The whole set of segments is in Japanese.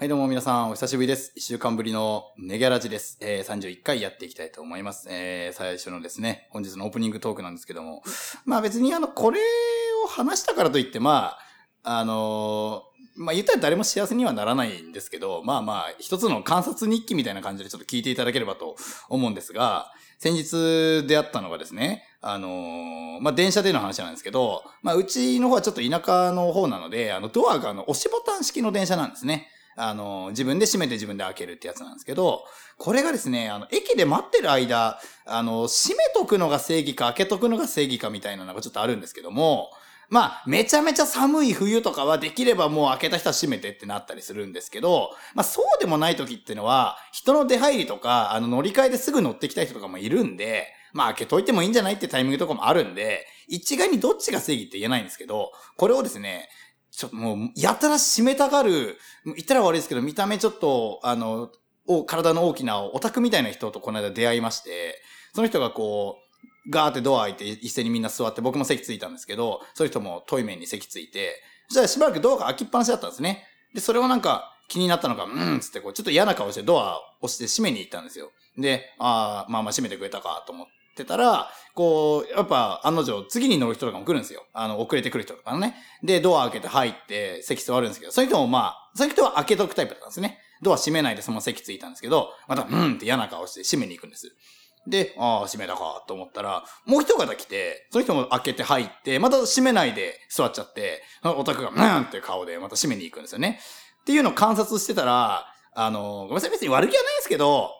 はい、どうも皆さん、お久しぶりです。一週間ぶりのネギャラジです。えー、31回やっていきたいと思います。えー、最初のですね、本日のオープニングトークなんですけども、まあ別にあの、これを話したからといって、まあ、あのーまあ言ったら誰も幸せにはならないんですけど、まあまあ、一つの観察日記みたいな感じでちょっと聞いていただければと思うんですが、先日出会ったのがですね、あのーまあ電車での話なんですけど、まあうちの方はちょっと田舎の方なので、あのドアがあの押しボタン式の電車なんですね。あの、自分で閉めて自分で開けるってやつなんですけど、これがですね、あの、駅で待ってる間、あの、閉めとくのが正義か開けとくのが正義かみたいなのがちょっとあるんですけども、まあ、めちゃめちゃ寒い冬とかはできればもう開けた人は閉めてってなったりするんですけど、まあそうでもない時っていうのは、人の出入りとか、あの乗り換えですぐ乗ってきた人とかもいるんで、まあ開けといてもいいんじゃないってタイミングとかもあるんで、一概にどっちが正義って言えないんですけど、これをですね、ちょっともう、やたら締めたがる、言ったら悪いですけど、見た目ちょっと、あの、体の大きなオタクみたいな人とこの間出会いまして、その人がこう、ガーってドア開いて一斉にみんな座って僕も席ついたんですけど、そういう人もトイメンに席ついて、そしたらしばらくドアが開きっぱなしだったんですね。で、それをなんか気になったのか、うん、つってこう、ちょっと嫌な顔してドア押して閉めに行ったんですよ。で、ああ、まあまあ閉めてくれたかと思ってたら、こう、やっぱ案の定次に乗る人とかも来るんですよ。あの、遅れてくる人とかね。で、ドア開けて入って席座るんですけど、そういう人もまあ、そういう人は開けとくタイプだったんですね。ドア閉めないでその席ついたんですけど、また、うんって嫌な顔して閉めに行くんです。で、ああ、閉めたかと思ったら、もう一方来て、その人も開けて入って、また閉めないで座っちゃって、オタクが、うんって顔でまた閉めに行くんですよね。っていうのを観察してたら、あの、ごめんなさい、別に悪気はないんですけど、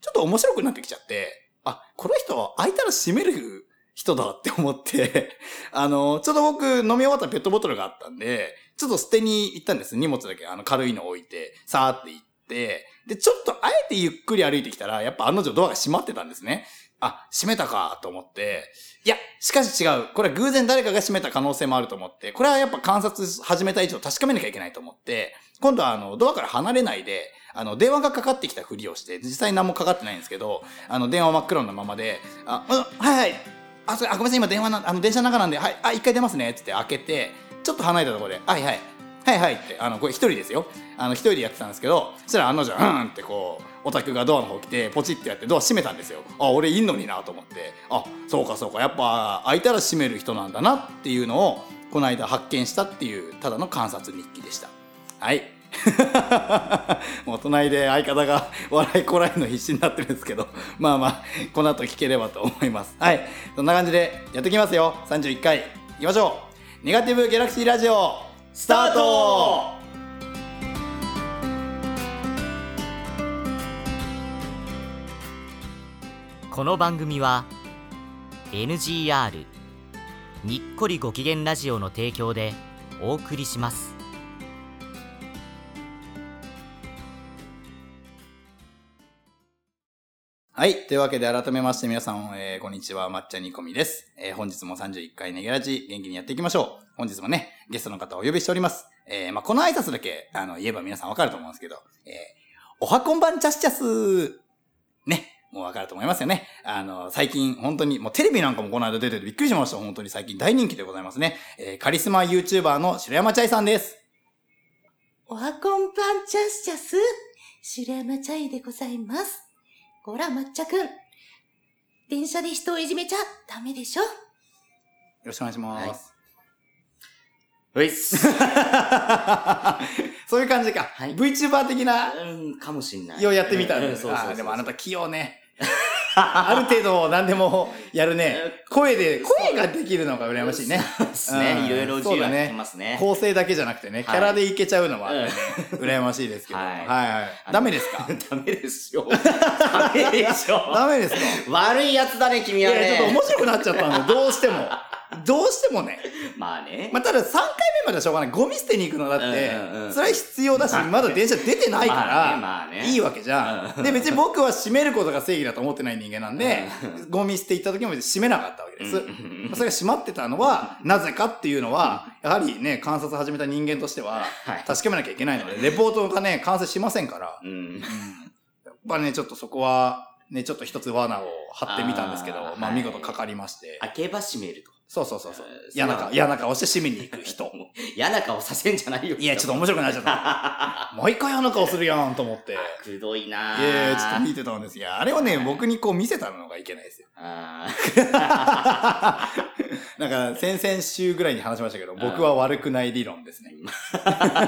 ちょっと面白くなってきちゃって、この人は開いたら閉める人だって思って、あの、ちょっと僕飲み終わったペットボトルがあったんで、ちょっと捨てに行ったんです。荷物だけ、あの、軽いの置いて、さーって行って、で、ちょっとあえてゆっくり歩いてきたら、やっぱ案の定ドアが閉まってたんですね。あ、閉めたかと思って、いや、しかし違う。これは偶然誰かが閉めた可能性もあると思って、これはやっぱ観察始めた以上確かめなきゃいけないと思って、今度はあの、ドアから離れないで、あの、電話がかかってきたふりをして、実際何もかかってないんですけど、あの、電話真っ黒なままで、あ、うんはいはい、あ、それ、あ、ごめんなさい、今電話な、あの、電車の中なんで、はい、あ、一回出ますね、つって開けて、ちょっと離れたところで、はいはい、はいはいって、あの、これ一人ですよ。あの、一人でやってたんですけど、そしたら案の定、うんってこう、オタクがドアの方来て、ポチってやってドア閉めたんですよ。あ、俺いんのになと思って、あ、そうかそうか、やっぱ開いたら閉める人なんだなっていうのを、この間発見したっていう、ただの観察日記でした。はい。もう隣で相方が笑いこらえるの必死になってるんですけど、まあまあ、この後聞ければと思います。はい。そんな感じでやってきますよ。31回。いきましょう。ネガティブギャラクシーラジオ、スタートこの番組は NGR にっこりご機嫌ラジオの提供でお送りしますはい。というわけで改めまして皆さん、えー、こんにちは、抹茶煮込みです。えー、本日も31回ネギラジ元気にやっていきましょう。本日もね、ゲストの方をお呼びしております。えー、まあ、この挨拶だけ、あの、言えば皆さんわかると思うんですけど、えー、おはこんばんチャスチャスね。もうわかると思いますよね。あの、最近、本当に、もうテレビなんかもこの間出ててびっくりしました。本当に最近大人気でございますね。えー、カリスマ YouTuber の白山チャイさんです。おはこんばんチャスチャス、白山チャイでございます。こら、抹茶くん。電車で人をいじめちゃダメでしょ？よろしくお願いします。ういっす。そういう感じか。はい VTuber 的な、うん、かもしんない。ようやってみたんうんです。そうそうそうあーでもあなた器用ね。ある程度何でもやるね。声で、声ができるのが羨ましいね。そうですうんね。いろいろますね。構成だけじゃなくてね、キャラでいけちゃうのは、ね羨ましいですけど。ははいいはい。ダメですか？ダメですよ。ダメでしょ。ダメですか？悪いやつだね、君はいや、ちょっとね。面白くなっちゃったんで、どうしても。どうしてもね。まあね。まあ、ただ3回目まではしょうがない。ゴミ捨てに行くのだってうんうんう、んそれは必要だし、まだ電車出てないかまあねらまあ、ねいいわけじゃ。うんんで、別に僕は閉めることが正義だと思ってない人間なんで、ゴミ捨て行った時も閉めなかったわけです。それが閉まってたのは、なぜかっていうのは、やはりね、観察始めた人間としては、はい。確かめなきゃいけないので、レポートがね、完成しませんから、うん。やっぱね、ちょっとそこは、ね、ちょっと一つ罠を張ってみたんですけど、まあ見事かかりまして。開けば閉めると。そうそうそうそうえー。嫌な顔、嫌な顔して締めに行く人。嫌な顔させんじゃないよ。いや、ちょっと面白くなっちゃった。毎回嫌な顔するやんと思って。くどいなぁいやいや、ちょっと見てたんですよ。あれはね、僕にこう見せたのがいけないですよ。あ なんか、先々週ぐらいに話しましたけど、僕は悪くない理論ですね。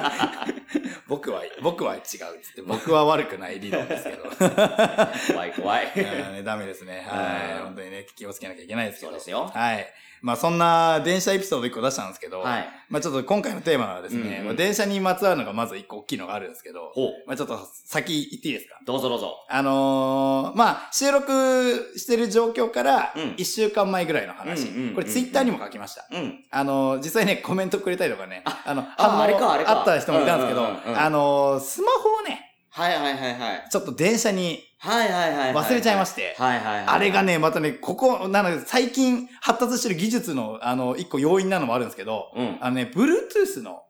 僕は、僕は違うっつって、僕は悪くない理論ですけど。ー怖い怖い。ダメですね。はい。うん本当にね、気をつけなきゃいけないですけど。そうですよはい。まあそんな電車エピソード1個出したんですけど、はい。まあちょっと今回のテーマはですね、うんうんまあ電車にまつわるのがまず1個大きいのがあるんですけど。まあちょっと先言っていいですか？どうぞどうぞ。あのー、まあ収録してる状況からうん1週間前ぐらいの話、うんこれツイッターにも書きました。うん。あのー、実際ね、コメントくれたりとかね、あの、ああれかあれかあった人もいたんですけど、あのー、スマホをね、はいはいはいはい。ちょっと電車にはいはいはいはい。忘れちゃいまして、はいはいはい。あれがね、またね、ここ、なので、最近発達してる技術の、あの、一個要因なのもあるんですけど、うん。あのね、Bluetooth の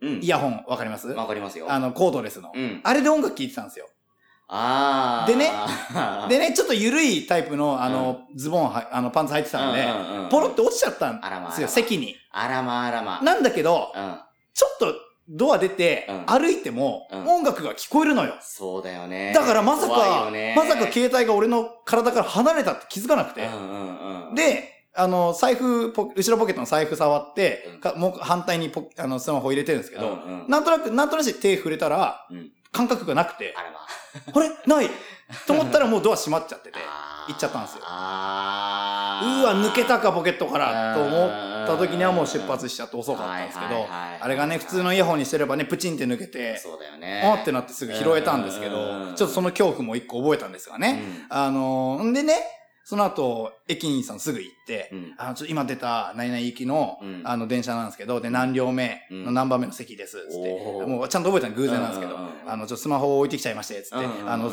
うん。イヤホン、わかります？わかりますよ。あの、コードレスの。うん。あれで音楽聴いてたんですよ。あー。でね でね、ちょっと緩いタイプの、あの、ズボンは、あの、パンツ履いてたんで、ポロって落ちちゃったんですよ、席に。あらまあらま。なんだけど、うん。ちょっとドア出て、うん。歩いても、うん。音楽が聞こえるのよ。そうだよね。だからまさ怖いよか、ね。まさか携帯が俺の体から離れたって気づかなくて。うんうんうん。、で、あの、財布ポ、後ろポケットの財布触って、うん。かもう反対にポあのスマホ入れてるんですけど、うんうん、なんとなく、なんとなく手触れたら、うん。感覚がなくて、あれ ない！と思ったらもうドア閉まっちゃってて、行っちゃったんですよ。あーうわ、抜けたかポケットからと思った時にはもう出発しちゃって遅かったんですけどあれがね、普通のイヤホンにしてればね、プチンって抜けて、そうだよね。あーってなってすぐ拾えたんですけど、うんちょっとその恐怖も一個覚えたんですがね。あのーんでね、その後、駅員さんすぐ行って、うん。うん。あの、ちょ、今出た、何々行きの、うんあの、電車なんですけど、で、何両目の何番目の席です、つって。おーもう、ちゃんと覚えたの偶然なんですけど、うんうんうんあの、ちょ、スマホを置いてきちゃいまして、つって。うんうんうんあの、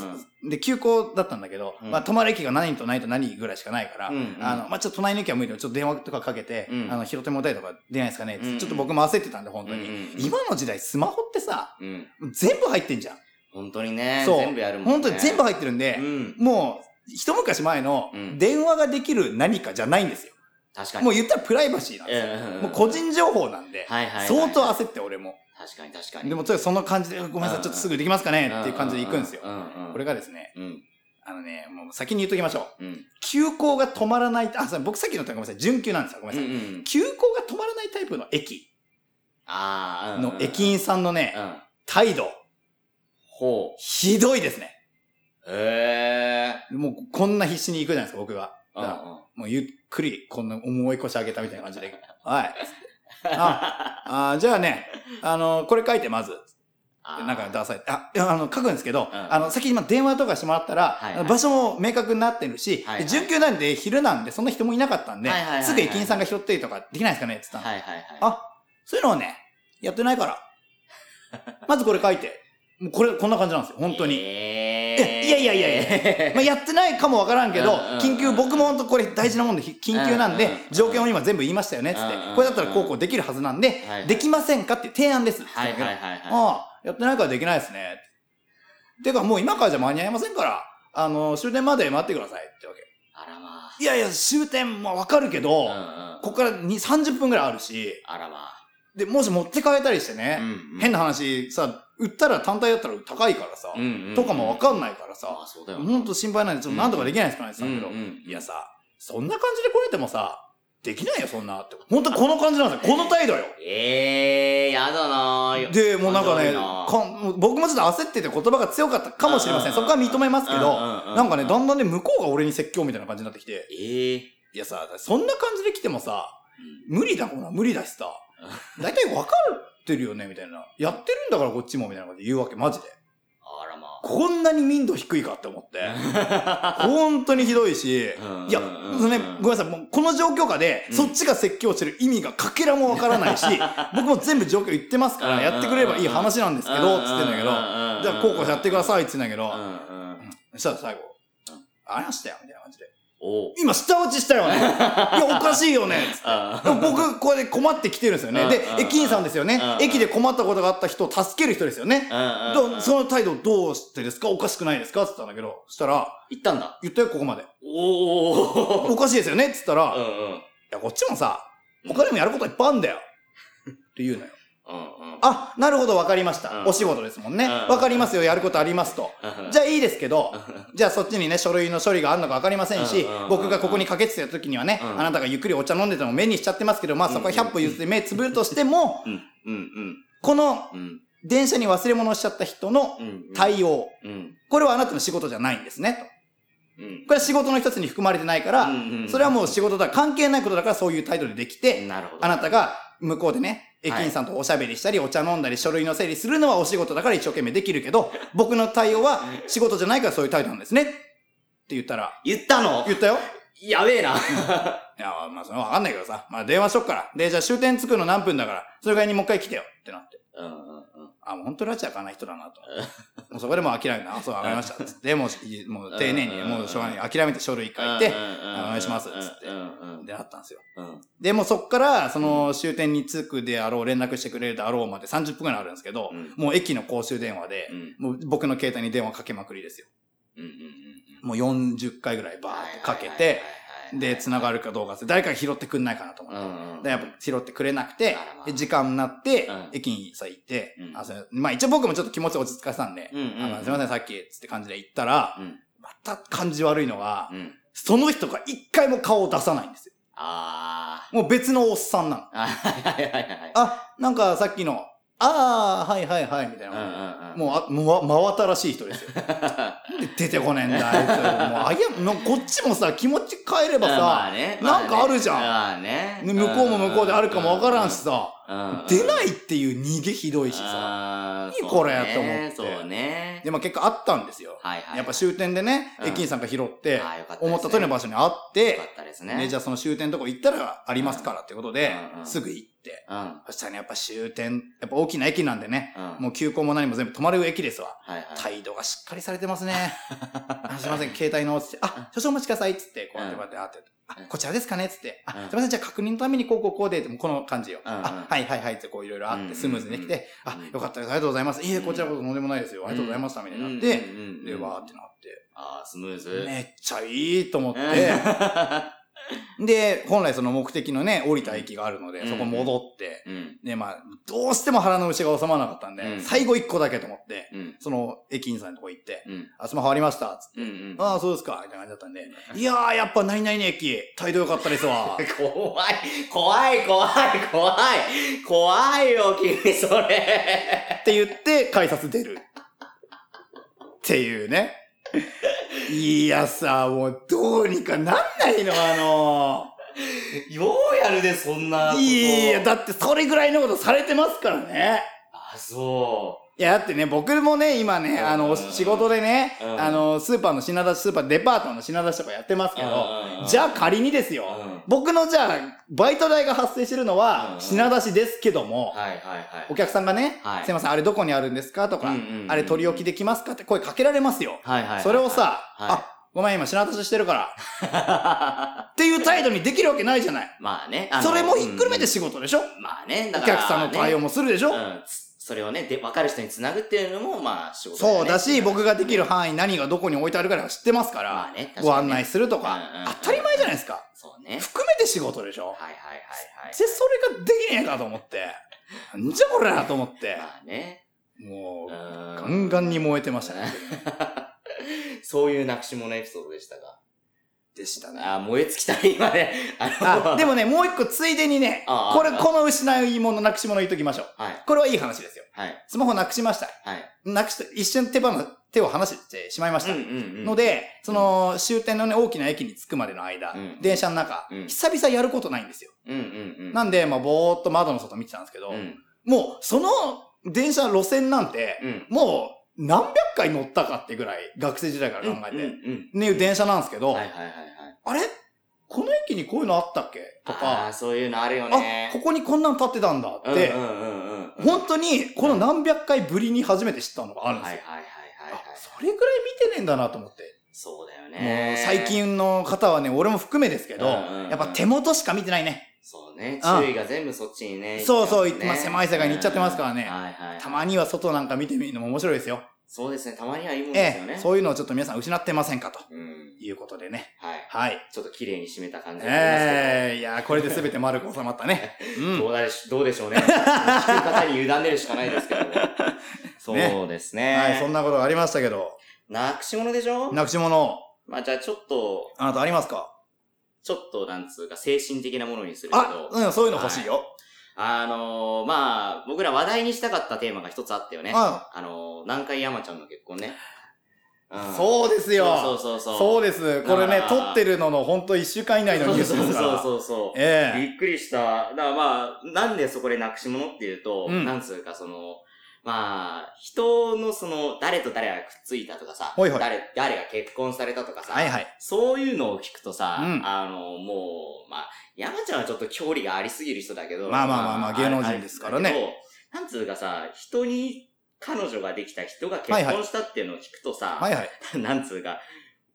で、急行だったんだけど、うんまあ、止まる駅が何と何と何ぐらいしかないから、うんうんあの、まあ、ちょっと隣の駅は無理でも、ちょっと電話とかかけて、うんあの、拾ってもらったりとか出ないですかね、つってうんうんちょっと僕も焦ってたんで、本当に。うんうんうん今の時代、スマホってさ、うん。全部入ってんじゃん。本当にね。そう。全部やるもんね。本当に全部入ってるんで、うん。もう、一昔前のうん電話ができる何かじゃないんですよ。確かに。もう言ったらプライバシーなんですよ。うんもう個人情報なんで、はいはいはい。相当焦って俺も。確かに確かに。でも、その感じで、ごめんなさい、ちょっとすぐできますかね？っていう感じで行くんですよう。んうんうん。これがですね、うん。あのね、もう先に言っときましょう。うん。急行が止まらない、あ、僕さっきのごめんなさい、準急なんですよ。ごめんうなんさい。うん。急行が止まらないタイプの駅ああ、うんの駅員さんのねう、ん。態度、ほう。ひどいですね。へえ。もうこんな必死に行くじゃないですか、僕が。うんうん。もうゆっくり、こんな重い腰上げたみたいな感じで。はい。あ、あじゃあね、あの、これ書いてまず。なんか出されて、あ、あの、書くんですけど、うんあの、先に今電話とかしてもらったら、はいはい場所も明確になってるし、はいはいで準急なんで昼なんでそんな人もいなかったんで、はいはいはいはいすぐ駅員さんが拾ってとかできないですかねって言ったの。はいはいはい。あ、そういうのはね、やってないから。まずこれ書いて。もうこれ、こんな感じなんですよ、本当に。ええいやいやいやいまあ、やってないかもわからんけど緊急、僕も本当これ大事なもんで、ひ緊急なんで条件を今全部言いましたよね、つって。これだったらこうこうできるはずなんでできませんかって提案です。はいはいはいはい。ああ、やってないからできないですね。てかもう今からじゃ間に合いませんから、あの、終点まで待ってくださいってわけ。あらまいやいや、終点もわかるけど、あ。うんうん。ここから2、30分くらいあるし、あらまで、もし持って帰れたりしてあ。ね、うん変な話、さ、売ったら単体だったら高いからさ、うんうん。とかもわかんないからあさ、あ、そうだよ。ほんと心配なんで、ちょっとなんとかできないですかねって言っけど、うんうんいやさ、そんな感じで来れてもさ、できないよ、そんなって。ほんとこの感じなんですよ。この態度よ。ええー、やだなーで、もうなんかね、か僕もちょっと焦ってて言葉が強かったかもしれません。うんそこは認めますけど、うんうんうんなんかね、だんだんね、向こうが俺に説教みたいな感じになってきて、ええいやさ、そんな感じで来てもさ、無理だもんな、無理だしさ、大体分かってるよね、みたいな。やってるんだからこっちも、みたいなこと言うわけ、マジで。あらまあ。こんなに民度低いかって思って。本当にひどいし、うんいや、うんそのね、ごめんなさい、もうこの状況下で、うんそっちが説教してる意味がかけらもわからないし、僕も全部状況言ってますから、うんやってくれればいい話なんですけど、つってんだけど、じゃあ、こうこうやってくださいって言ってんだけど。そしたら最後、ありましたよ、みたいな感じで。今、下打ちしたよね。いや、おかしいよね、つって。あでも僕、これで困ってきてるんですよね。でうん、駅員さんですよねう。ん駅で困ったことがあった人を助ける人ですよね。その態度どうしてですか？おかしくないですか？って言ったんだけど、そしたら、行ったんだ。言ったよ、ここまで。おお。おかしいですよね？って言ったら、うんうん。や、こっちもさ、他にもやることいっぱいあるんだよ。って言うのよ。うんうん。あ、なるほど、わかりました。うんお仕事ですもんね。うんわかりますよ、やることありますと。じゃあいいですけど、じゃあそっちにね、書類の処理があるのかわかりませんし僕がここにかけてた時にはね、うん。あなたがゆっくりお茶飲んでても目にしちゃってますけど、まあそこは100歩譲って目つぶるとしても、この電車に忘れ物をしちゃった人のうん対応、うん。これはあなたの仕事じゃないんですね、と。うん。これは仕事の一つに含まれてないから、それはもう仕事だ、関係ないことだからそういう態度でできて。あなたが向こうでね、駅員さんとおしゃべりしたり、お茶飲んだり、書類の整理するのはお仕事だから一生懸命できるけど、僕の対応は仕事じゃないからそういう態度なんですね。って言ったら、言ったの言ったよ。やべえな。いや、まあ、それはわかんないけどさ。まあ、電話しとくから。で、じゃあ終点着くの何分だから、それぐらいにもう一回来てよ。ってなって。うん。あ、もう本当に拉致開かない人だなと。もうそこでもう諦めた。あ、そう、わかりました。つって、もう、いもう丁寧に、もうしょうがない。諦めて書類書いて、お願いしますつってでなったんですよ。うん。で、もうそっから、その終点に着くであろう、連絡してくれるであろうまで30分くらいあるんですけど、うんもう駅の公衆電話でう、んもう僕の携帯に電話かけまくりですよ。もう40回ぐらいバーってかけて、で、繋がるかどうかって、誰かが拾ってくんないかなと思って。で、やっぱ拾ってくれなくて時間になってうん、駅にさ、行ってう、んあ、それ、まあ一応僕もちょっと気持ち落ち着かせたんで、あのすいません、さっき、つって感じで行ったらうん、また感じ悪いのがう、ん。その人が一回も顔を出さないんですよ。あもう別のおっさんなの。ー。あはいはいはいはい。あ、なんかさっきの、ああ、はいはいはい、みたいうんな。もう、あ、もう、真新しい人ですよ。で出てこねえんだ、あいつ。もう、あこっちもさ、気持ち変えればまさ、なんかあるじゃん向こうも向こうであるかもわからんしさ、うん。出ないっていう逃げひどいしさ。あー何これと思ってそうね。で、まあ結果あったんですよ。はいはい。やっぱ終点でね、うん駅員さんが拾って思った通りの場所にあっよかて、ったですね。で、じゃあその終点のとこ行ったらありますからってことですぐ行って。うん。そしたらね、やっぱ終点、やっぱ大きな駅なんでね、うん。もう急行も何も全部止まる駅ですわ。態度がしっかりされてますね。あすいません、携帯の、つって、あ、少々お待ちください、つって、こうやって、こうやって、あって、こちらですかね？つって、あ、うん。すいません、じゃあ確認のためにこうこうこうで、この感じよ。あ、はいはいはい、ってこういろいろあっうんて、スムーズにできて、あうん、よかったです、ありがとうございます。いえ、こちらこそとんでもないですよ。ありがとうございました、みたいになって、で、わーってなって、ああ、スムーズ。めっちゃいいと思っうん。て、で、本来その目的のね、降りた駅があるので、うんそこ戻って、うん。で、まあ、どうしても腹の内が収まらなかったんで、うん最後一個だけと思って、うん。その駅員さんのとこ行って、うん。あ、スマホありました、つって。うんうん。ああ、そうですか、みたいな感じだったんで、いやー、やっぱ何々駅、態度良かったですわ。怖い、怖い、怖い、怖い、怖いよ、君、それ。って言って、改札出る。っていうね。いやさ、もうどうにかなんないの、あのようやるで、そんなこと。いや、だってそれぐらいのことされてますからね。あ、そいや、だってね、僕もね、今ね、あの、うん仕事でね、うん。あの、スーパーの品出し、スーパー、デパートの品出しとかやってますけどうん、じゃあ仮にですよ、うん。僕のじゃあ、バイト代が発生してるのはう、ん。品出しですけども。お客さんがね、はい。すいません、あれどこにあるんですか？とか、あれ取り置きできますか？って声かけられますよ。それをさ、はい。あ、ごめん、今品出ししてるから。っていう態度にできるわけないじゃない。まあね。それもひっくるめてうん仕事でしょ、まあね、だお客さんの対応もするでしょ、それをね、で、分かる人につなぐっていうのも、まあ、仕事よねそうだし、僕ができる範囲何がどこに置いてあるかは知ってますから、まあねご案内するとか、うんうんうん当たり前じゃないですか。そうね。含めて仕事でしょ、はいはいはいはい。で、それができねえかと思って、なんじゃこれと思って、まあね。もう、ガガンガンに燃えてましたね。そういうなくし物エピソードでしたが。でしたね。あー、燃え尽きたね、今ね。あでもね、もう一個ついでにね、これ、あこの失い物、なくし物言っときましょう。はい。これはいい話ですよ。はい。スマホなくしました。はい。なくして、一瞬手放、手を離してしまいました。うんうんうん。ので、その、終点のね、大きな駅に着くまでの間、うん電車の中、うん久々やることないんですよ。うんうんうん。なんで、まあ、ぼーっと窓の外見てたんですけど、うん。もう、その電車路線なんて、うん。もう、何百回乗ったかってぐらい、学生時代から考えて、うんうんねいう電車なんですけど、うん。はいはいはいはい。あれ？この駅にこういうのあったっけ？とあか、あ、そういうのあるよあね。ここにこんなん立ってたんだって、うんうんうんうん。本当に、この何百回ぶりに初めて知ったのがあるんですよ。はいはいはいはいはい。あそれぐらい見てねえんだなと思って。そうだよもね。う最。近の方はね、俺も含めですけど、うんうんうんやっぱ手元しか見てないね。そうね。うん注意が全部そっちにね。そうそうまあ狭い世界に行っちゃってますからねうんはいはい。たまには外なんか見てみるのも面白いですよ。そうですね。たまにはいいもんですよね。ええ、そういうのをちょっと皆さん失ってませんかとうん。いうことでね。はい。はい。ちょっと綺麗に締めた感じになりますけど。ええいや、これで全て丸く収まったね。うん。どうだしどうでしょうね。聞く方に委ねるしかないですけど も。そうですね。はい、そんなことがありましたけど、なくし物でしょ？なくし物、まあじゃあちょっと、あなたありますか？ちょっとなんつうか精神的なものにするけあど、、うん、そういうの欲しいよ。あのー、まあ、僕ら話題にしたかったテーマが一つあったよね。ああのー、南海山ちゃんの結婚ね。うんそうですよ。そうそうそう。そうです。これね撮ってるのの本当一週間以内のニュースですから。そうそうそうそう。ええびっくりした。だからまあ、なんでそこでなくし物っていうと、うんなんつうかその、まあ、人のその、誰と誰がくっついたとかさ、はいはい誰、誰が結婚されたとかさ、はいはい。そういうのを聞くとさ、うんあの、もう、まあ、山ちゃんはちょっと距離がありすぎる人だけど、まあまあまあまあ芸能人ですからねなんつうかさ、人に、彼女ができた人が結婚したっていうのを聞くとさ、はいはい。なんつうか、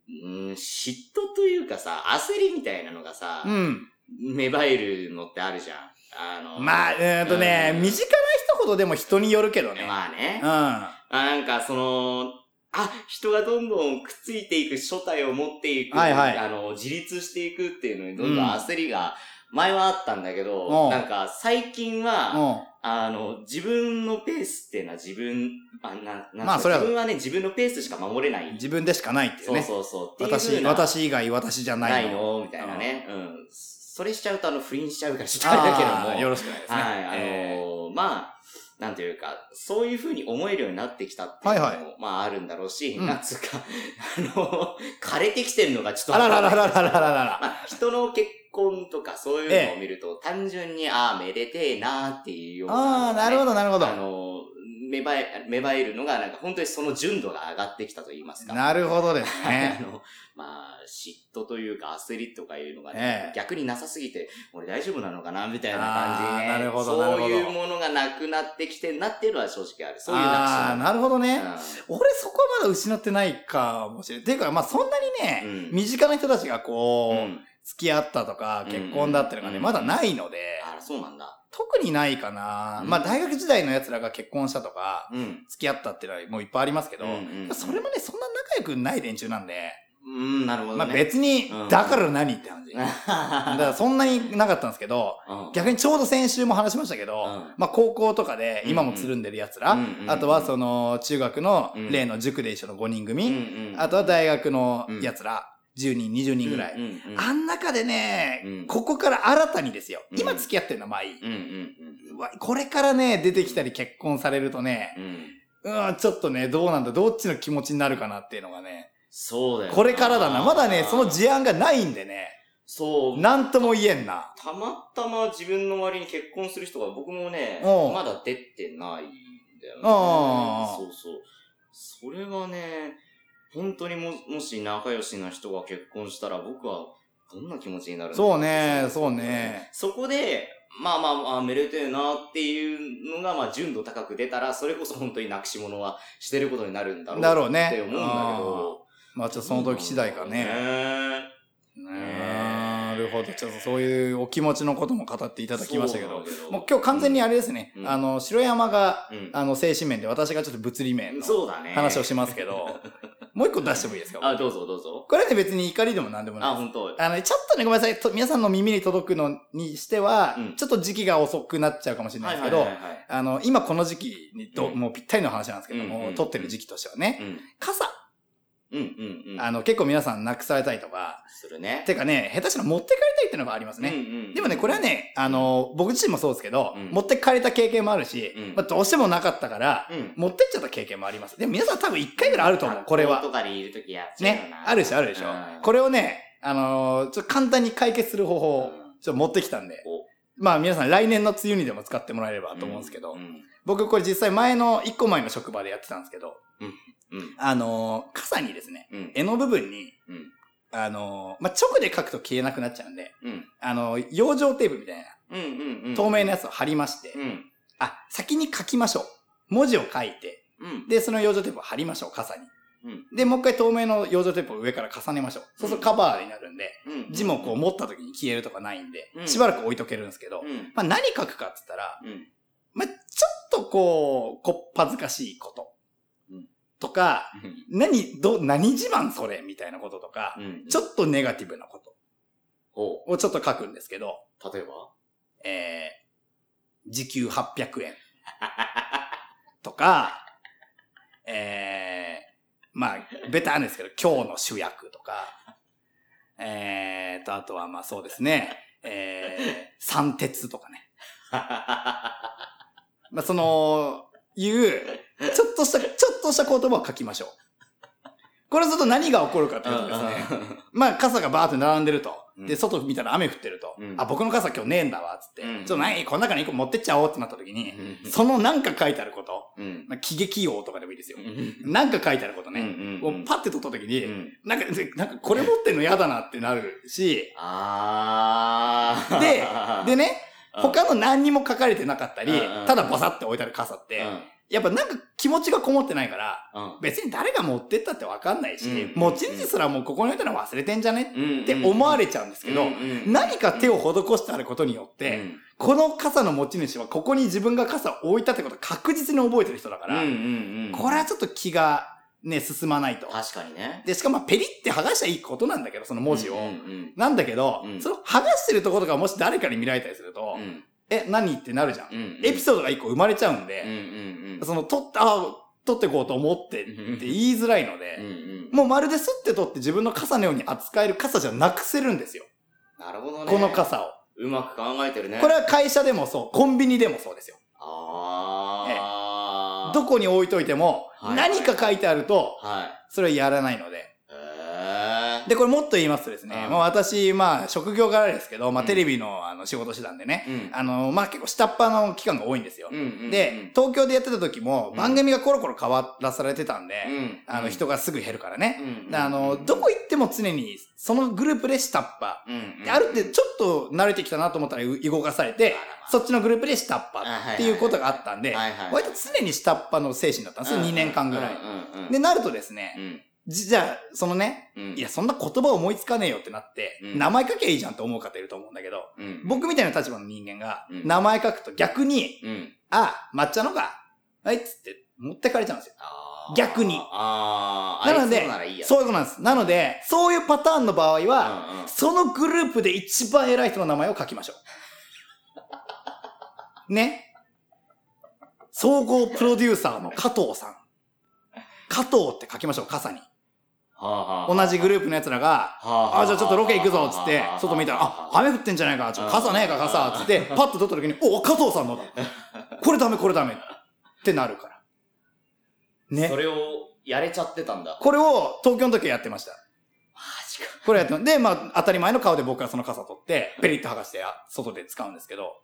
うーん、嫉妬というかさ、焦りみたいなのがさ、うん。芽生えるのってあるじゃん。あの、まあ、えーっとね、うん身近な人ほどでも人によるけどね。まあね。うん。あなんかその、あ、人がどんどんくっついていく正体を持っていく、はいはいあの、自立していくっていうのにどんどん焦りが、前はあったんだけど、うんなんか最近は、うん。あの、自分のペースっていうのは自分、あななんまあそれは自分はね、自分のペースしか守れない。自分でしかないっていうね。そうそうそう。私、私以外私じゃなないいの。のみたいなね。うん。それしちゃうと、あの、不倫しちゃうからしちゃうんだけども。よろしくないですね。はい、あのーえまあ、なんていうか、そういう風に思えるようになってきたっていうのも、はいはまああるんだろうし、うんなんつうか、あの、枯れてきてるのがちょっとーあららららららららら。まあ、人の結婚とかそういうのを見ると、単純に、ああ、めでてえなーっていうような、ああ、なるほど、なるほどあ。の、芽生え、芽生えるのが、なんか本当にその純度が上がってきたと言いますか。なるほどですあね。の、まあ、嫉妬というか焦りとかいうのがね、ええ逆になさすぎて、俺大丈夫なのかなみたいな感じでね。なるほどなるほどそういうものがなくなってきてんなっていうのは正直ある。そういうああ、ななるほどね。く俺そこはまだ失ってないかもしれない。っていうか、まあそんなにね、うん身近な人たちがこう、うん。うん。付き合ったとか、うん結婚だっていうのがね、うんまだないので、あら、そうなんだ。特にないかな。うんまあ大学時代の奴らが結婚したとか、うん。付き合ったっていうのはもういっぱいありますけど、それもね、そんな仲良くない連中なんで、うん、なるほどね。まあ別にうん、だから何って話。だからそんなになかったんですけど、うん逆にちょうど先週も話しましたけど、うんまあ高校とかで今もつるんでる奴ら、あとはその中学のうん例の塾で一緒の5人組、あとは大学の奴ら、10人、20人ぐらい。うんうんうんあん中でね、うんここから新たにですよ。うん今付き合ってるのはまあいい。うんうんうわこれからね、出てきたり結婚されるとね、うんうん。うん、ちょっとね、どうなんだ、どっちの気持ちになるかなっていうのがね、そうだよな。これからだな。まだね、その事案がないんでね、そう。なんとも言えんな。たまたま自分の周りに結婚する人が僕もね、まだ出てないんだよね。ああそうそう。それがね、本当にも、もし仲良しな人が結婚したら僕はどんな気持ちになるんだろそうねそうね。そこで、まあまあまあ、めでてえなっていうのが、まあ、純度高く出たら、それこそ本当になくし物はしてることになるんだろうだろうねって思うんだけど。まあちょっとその時次第かね。ねなるほど。ちょっとそういうお気持ちのことも語っていただきましたけどけど、もう今日完全にあれですね。うんあの、白山が、うんあの、精神面で私がちょっと物理面のそうだね。話をしますけど、もう一個出してもいいですか？あ、どうぞどうぞ。これね別に怒りでも何でもないあ、です。本当。あの、ちょっとね、ごめんなさい。と皆さんの耳に届くのにしては、うんちょっと時期が遅くなっちゃうかもしれないですけど、あの、今この時期にと、うんもうぴったりの話なんですけども、うんうん撮ってる時期としてはね、うん。傘、うんうんうん。あの、結構皆さんなくされたりとか、するね。てかね、下手したら持って帰りたいっていうのがありますね。うんうんでもね、これは、ね、あの、僕自身もそうですけど、うん持って帰れた経験もあるし、うんまあ、どうしてもなかったから、うん。持ってっちゃった経験もあります。でも皆さん多分一回ぐらいあると思う、これは。とかでいるときやねな。。あるでしょ、あるでしょ。これ、れをね、あのーちょっと簡単に解決する方法をうんちょっと持ってきたんで、おまあ皆さん来年の梅雨にでも使ってもらえればと思うんですけど、うん。僕これ実際前の、一個前の職場でやってたんですけど、うん。あのー傘にですね、うん。柄の部分に、うん。あのーまあ、直で書くと消えなくなっちゃうんで、うん。あのー養生テープみたいな。透明なやつを貼りまして、うん。あ、先に書きましょう。文字を書いて、うん。で、その養生テープを貼りましょう、傘に。うん。で、もう一回透明の養生テープを上から重ねましょう。そうするとカバーになるんで、うん。字もこう持った時に消えるとかないんでう、んしばらく置いとけるんですけど、うん。まあ何書くかって言ったら、うん。まあちょっとこう、こっぱずかしいこと。とか、何、ど、何自慢それみたいなこととか、うん。ちょっとネガティブなこと。ほをちょっと書くんですけど、う。例えば？えー、時給800円。とか、えー、まあ、ベタなんですけど、今日の主役とか、えーと、あとはまあそうですね、えー、三鉄とかね。まあその、いう、ちょっとした、ちょっとした言葉を書きましょう。これすると何が起こるかというとですね、まあ傘がバーって並んでると。うんで、外見たら雨降ってると。うんあ、僕の傘今日ねえんだわ、つって。うんちょっと何この中に一個持ってっちゃおうってなった時に、うんそのなんか書いてあること、うん。まあ、喜劇王とかでもいいですよ。うんなんか書いてあることね。うんをパッて取った時に、うんなんか、でなんかこれ持ってんの嫌だなってなるし、あー。で、でね、うん、他の何にも書かれてなかったりただバサって置いてある傘って、やっぱなんか気持ちがこもってないから、うん。うん。別に誰が持ってったってわかんないし、うん持ち主すらもうここに置いたの忘れてんじゃね？うん。って思われちゃうんですけど、うんうん何か手を施してあることによって、うんこの傘の持ち主はここに自分が傘を置いたってことを確実に覚えてる人だから、うんうんうん。これはちょっと気がね、進まないと。確かにね。で、しかもまあペリって剥がしたらいいことなんだけど、その文字を。うんうんなんだけど、うんその剥がしてるところがもし誰かに見られたりすると、うん。え、何ってなるじゃん。うんうん。エピソードが一個生まれちゃうんうんで、うんうん。その、取った、あ取ってこうと思ってって言いづらいので、うんうん。もうまるですって取って自分の傘のように扱える傘じゃなくせるんですよ。なるほどね。この。傘を。うまく考えてるね。これは会社でもそう、コンビニでもそうですよ。あー。どこに置いといても、はい何か書いてあると、はい。それはやらないので。で、これもっと言いますとですね、うん。まあ私、まあ職業柄ですけど、まあうん。テレビのあの仕事してたんでね、うん。あの、まあ結構下っ端の期間が多いんですよ。で、東京でやってた時もうん。番組がコロコロ変わらされてたんで、うん。あの人がすぐ減るからね。あの、どこ行っても常にそのグループで下っ端。ある程度ちょっと慣れてきたなと思ったらう動かされて、そっちのグループで下っ端っていうことがあったんで、割と常に下っ端の精神だったんですよ、2年間ぐらい。で、なるとですね、うんじじゃあ、そのね、うんいや、そんな言葉思いつかねえよってなって、うん名前書けばいいじゃんって思う方いると思うんだけど、うん僕みたいな立場の人間が、うん名前書くと逆に、うんあ、抹茶のか、はいっつって持ってかれちゃうんですよ。逆にあーあなのでそういうことなんです。なので、そういうパターンの場合は、うんうんそのグループで一番偉い人の名前を書きましょう。ね。総合プロデューサーの加藤さん。加藤って書きましょう、傘に。はあはあ同じグループの奴らが、はあ、じゃあちょっとロケ行くぞ、つって、外見たら、あ、雨降ってんじゃないか、ちょっと傘ねえか、傘、つって、パッと撮った時に、お、加藤さんのだ。これダメ、これダメ。ってなるから。ねそ。れをやれちゃってたんだ。これを東京の時はやってました。マジか。これやってまで、まあ、当たり前の顔で僕はその傘取って、ペリッと剥がして、あ外で使うんですけど。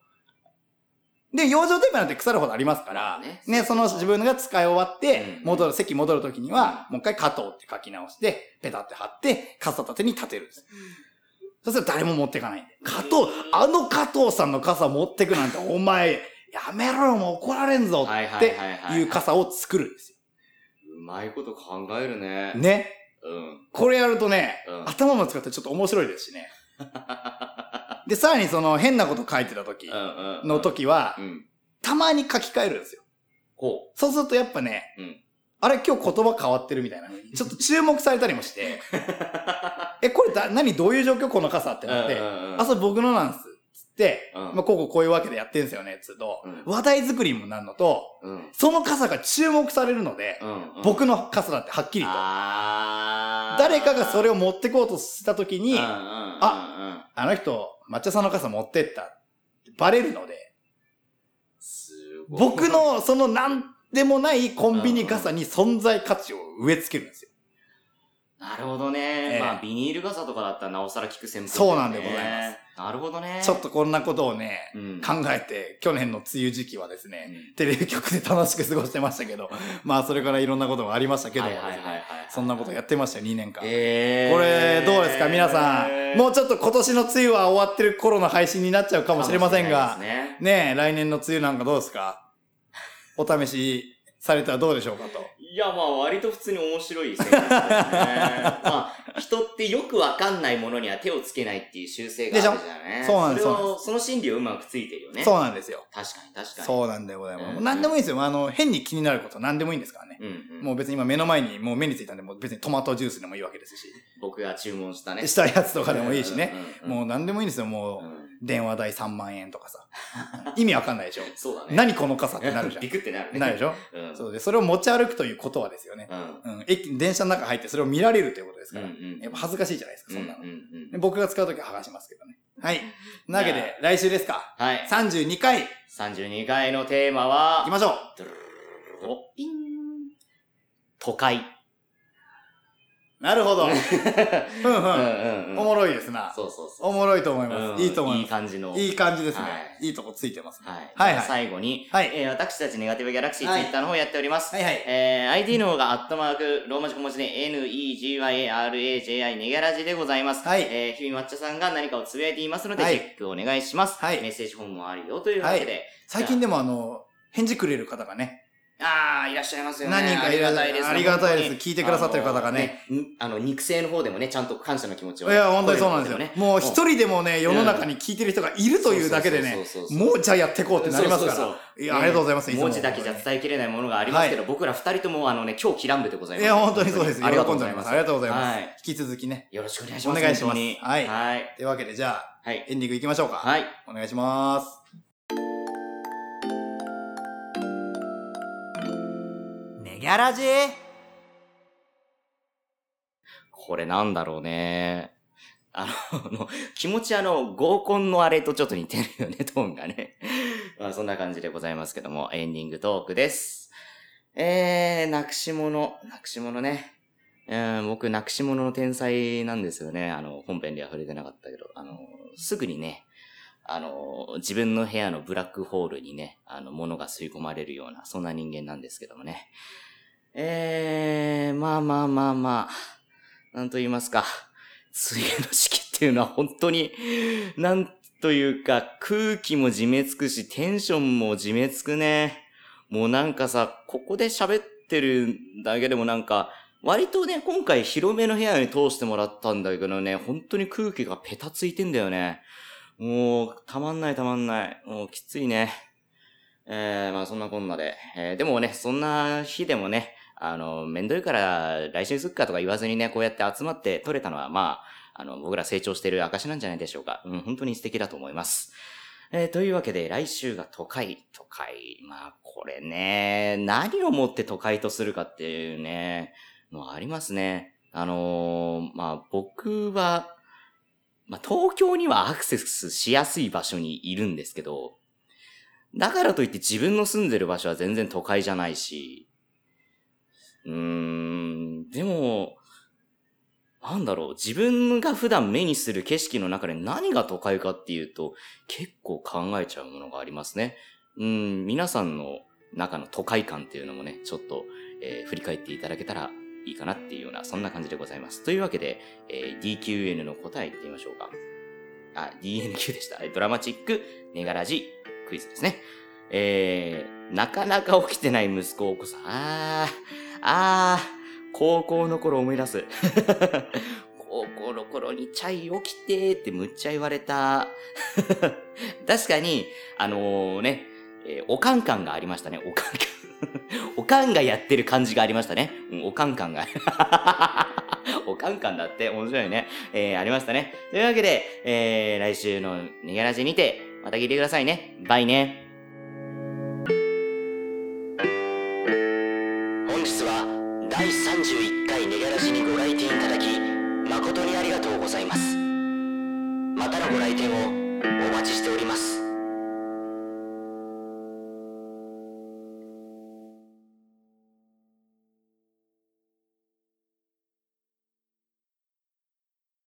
で、養生テープなんて腐るほどありますから、ねね、その自分が使い終わって、うん戻る、席戻る時には、もう一回加藤って書き直して、ペタって貼って、傘立てに立てるんです。そしたら誰も持ってかないんで。加藤、あの加藤さんの傘持ってくなんて、お前、やめろよ、もう怒られんぞってはいう傘を作るんですうまいこと考えるねよ。。ね。うん。これやるとね、うん頭も使ってちょっと面白いですしね。で、さらにその変なこと書いてた時。の時はう、ん。たまに書き換えるんですよ。こそうするとやっぱね、うんあれ今日言葉変わってるみたいなちょっと注目されたりもして、え、これだ、何どういう状況この傘ってう。なって、あ、それ僕のなんす。つって、うんまあ、こうこうこういうわけでやってんすよね、つうと、うん話題作りにもなるのと、うん。その傘が注目されるので、うんうん。僕の傘だってはっきりと。誰かがそれを持ってこうとした時に、うんうんうんうんああの人、抹茶さんの傘持ってった。バレるので、僕のそのなんでもないコンビニ傘に存在価値を植え付けるんですよ。なるほどね。ええまあ、ビニール傘とかだったらなおさら効く戦法、そうなんでございます。なるほどね。ちょっとこんなことをね、うん、考えて、去年の梅雨時期はですね、うんテレビ局で楽しく過ごしてましたけど、まあそれからいろんなことがありましたけど。そんなことやってましたよ、2年間。えー、これどうですか？皆さん。もうちょっと今年の梅雨は終わってる頃の配信になっちゃうかもしれませんが、ねねえ、来年の梅雨なんかどうですか？お試しされたらどうでしょうかと。いいや、まあ、割と普通に面白い選択ですね。まあ、人ってよくわかんないものには手をつけないっていう習性があるじゃないでしょ？そうなんですそれその心理をうまくついてるよね。そうなんですよ。確かに、確かに。そうなんでございます。うん何でもいいんですよ。あの、変に気になること何でもいいんですからね。うんうん。もう別に今目の前にもう目についたんで、もう別にトマトジュースでもいいわけですし、僕が注文したね。したやつとかでもいいしね。うんうんうん。もう何でもいいんですよ。もう、うん電話代3万円とかさ。意味わかんないでしょ。そうだね。何この傘ってなるじゃ ビクってなるね。ん。なるでしょうん。そうで、それを持ち歩くということはですよね。うん。うん。駅、電車の中入ってそれを見られるということですから。うんうんやっぱ恥ずかしいじゃないですか、そんなの。うんうんうんで僕が使うときは剥がしますけどね。はい。なわけで、来週ですか。はい。32回、行32回のテーマはき、ましょう。ドゥルルルルルおピン都会。なるほど。んふん。おもろいですな。そうそうそう。おもろいと思います。うんいいと思います。いい感じの。いい感じですね。、はいいとこついてますね。はい。はいはい最後に、はいえー私たちネガティブギャラクシーはいツイッターの方やっております。はいはい。えー、ID の方がアットマーク、ローマ字小文字で NEGYARAJI ネギャラジでございます。はいえー、日々抹茶さんが何かをつぶやいていますので、はいチェックお願いします。はいメッセージフォームもあるよというわけで。最近でもあの、返事くれる方がね、ああ、いらっしゃいますよね。何人かいらっしゃるありがたいです聞いてくださってる方がねあの。肉声の方でもね、ちゃんと感謝の気持ちを、いや、本当にそうなんですよ。ね。もう一人でもね、世の中に聞いてる人がいるというだけでねもうじゃあやっていこうってなりますから。いや、ありがとうございます。文字だけじゃ伝えきれないものがありますけど、僕ら二人ともあのね、今日キランベでございます。いや、本当にそうです。ありがとう喜んでおります。ございます。ありがとうございます。はい。引き続きね。よろしくお願いします。お願いしますはいはい。というわけで、じゃあ、はい。エンディングいきましょうか。はい。お願いします。ギャラジこれなんだろうね。あの、気持ちあの、合コンのあれとちょっと似てるよね、トーンがね。まあそんな感じでございますけども、エンディングトークです。えー、なくし物、なくし物ね。うん、僕、なくし物の天才なんですよね。あの、本編では触れてなかったけど、あの、すぐにね、あの、自分の部屋のブラックホールにね、あの、物が吸い込まれるような、そんな人間なんですけどもね。えー、まあまあまあまあ、なんと言いますか、梅雨の時期っていうのは本当に、なんというか、空気もじめつくし、テンションもじめつくね。もうなんかさ、ここで喋ってるだけでもなんか、割とね、今回広めの部屋に通してもらったんだけどね、本当に空気がペタついてんだよね。もう、たまんないたまんない。もうきついね。えー、まあそんなこんなで。えー、でもね、そんな日でもね、あの、めんどいから来週すっかとか言わずにね、こうやって集まって撮れたのは、まあ、あの、僕ら成長してる証なんじゃないでしょうか。うん、本当に素敵だと思います。えー、というわけで、来週が都会、都会。まあ、これね、何をもって都会とするかっていうね、のありますね。あのーまあ、僕は、まあ、東京にはアクセスしやすい場所にいるんですけど、だからといって自分の住んでる場所は全然都会じゃないし、うん、でも、なんだろう、自分が普段目にする景色の中で何が都会かっていうと、結構考えちゃうものがありますね。うん、皆さんの中の都会感っていうのもね、ちょっと、えー振り返っていただけたらいいかなっていうような、そんな感じでございます。というわけで、えー DQN の答え言ってみましょうか。あ、DNQ でした。ドラマチックネガラジクイズですね。えー、なかなか起きてない息子を起こす。あー、あー、高校の頃思い出す。高校の頃にチャイ起きてーってむっちゃ言われた。確かに、あのね、えーおかん感がありましたね、おかん感。おかんがやってる感じがありましたね。うん、おかん感が。おかん感だって面白いね。えー、ありましたね。というわけで、えー、来週のネガラジにて、また聞いてくださいね。バイね。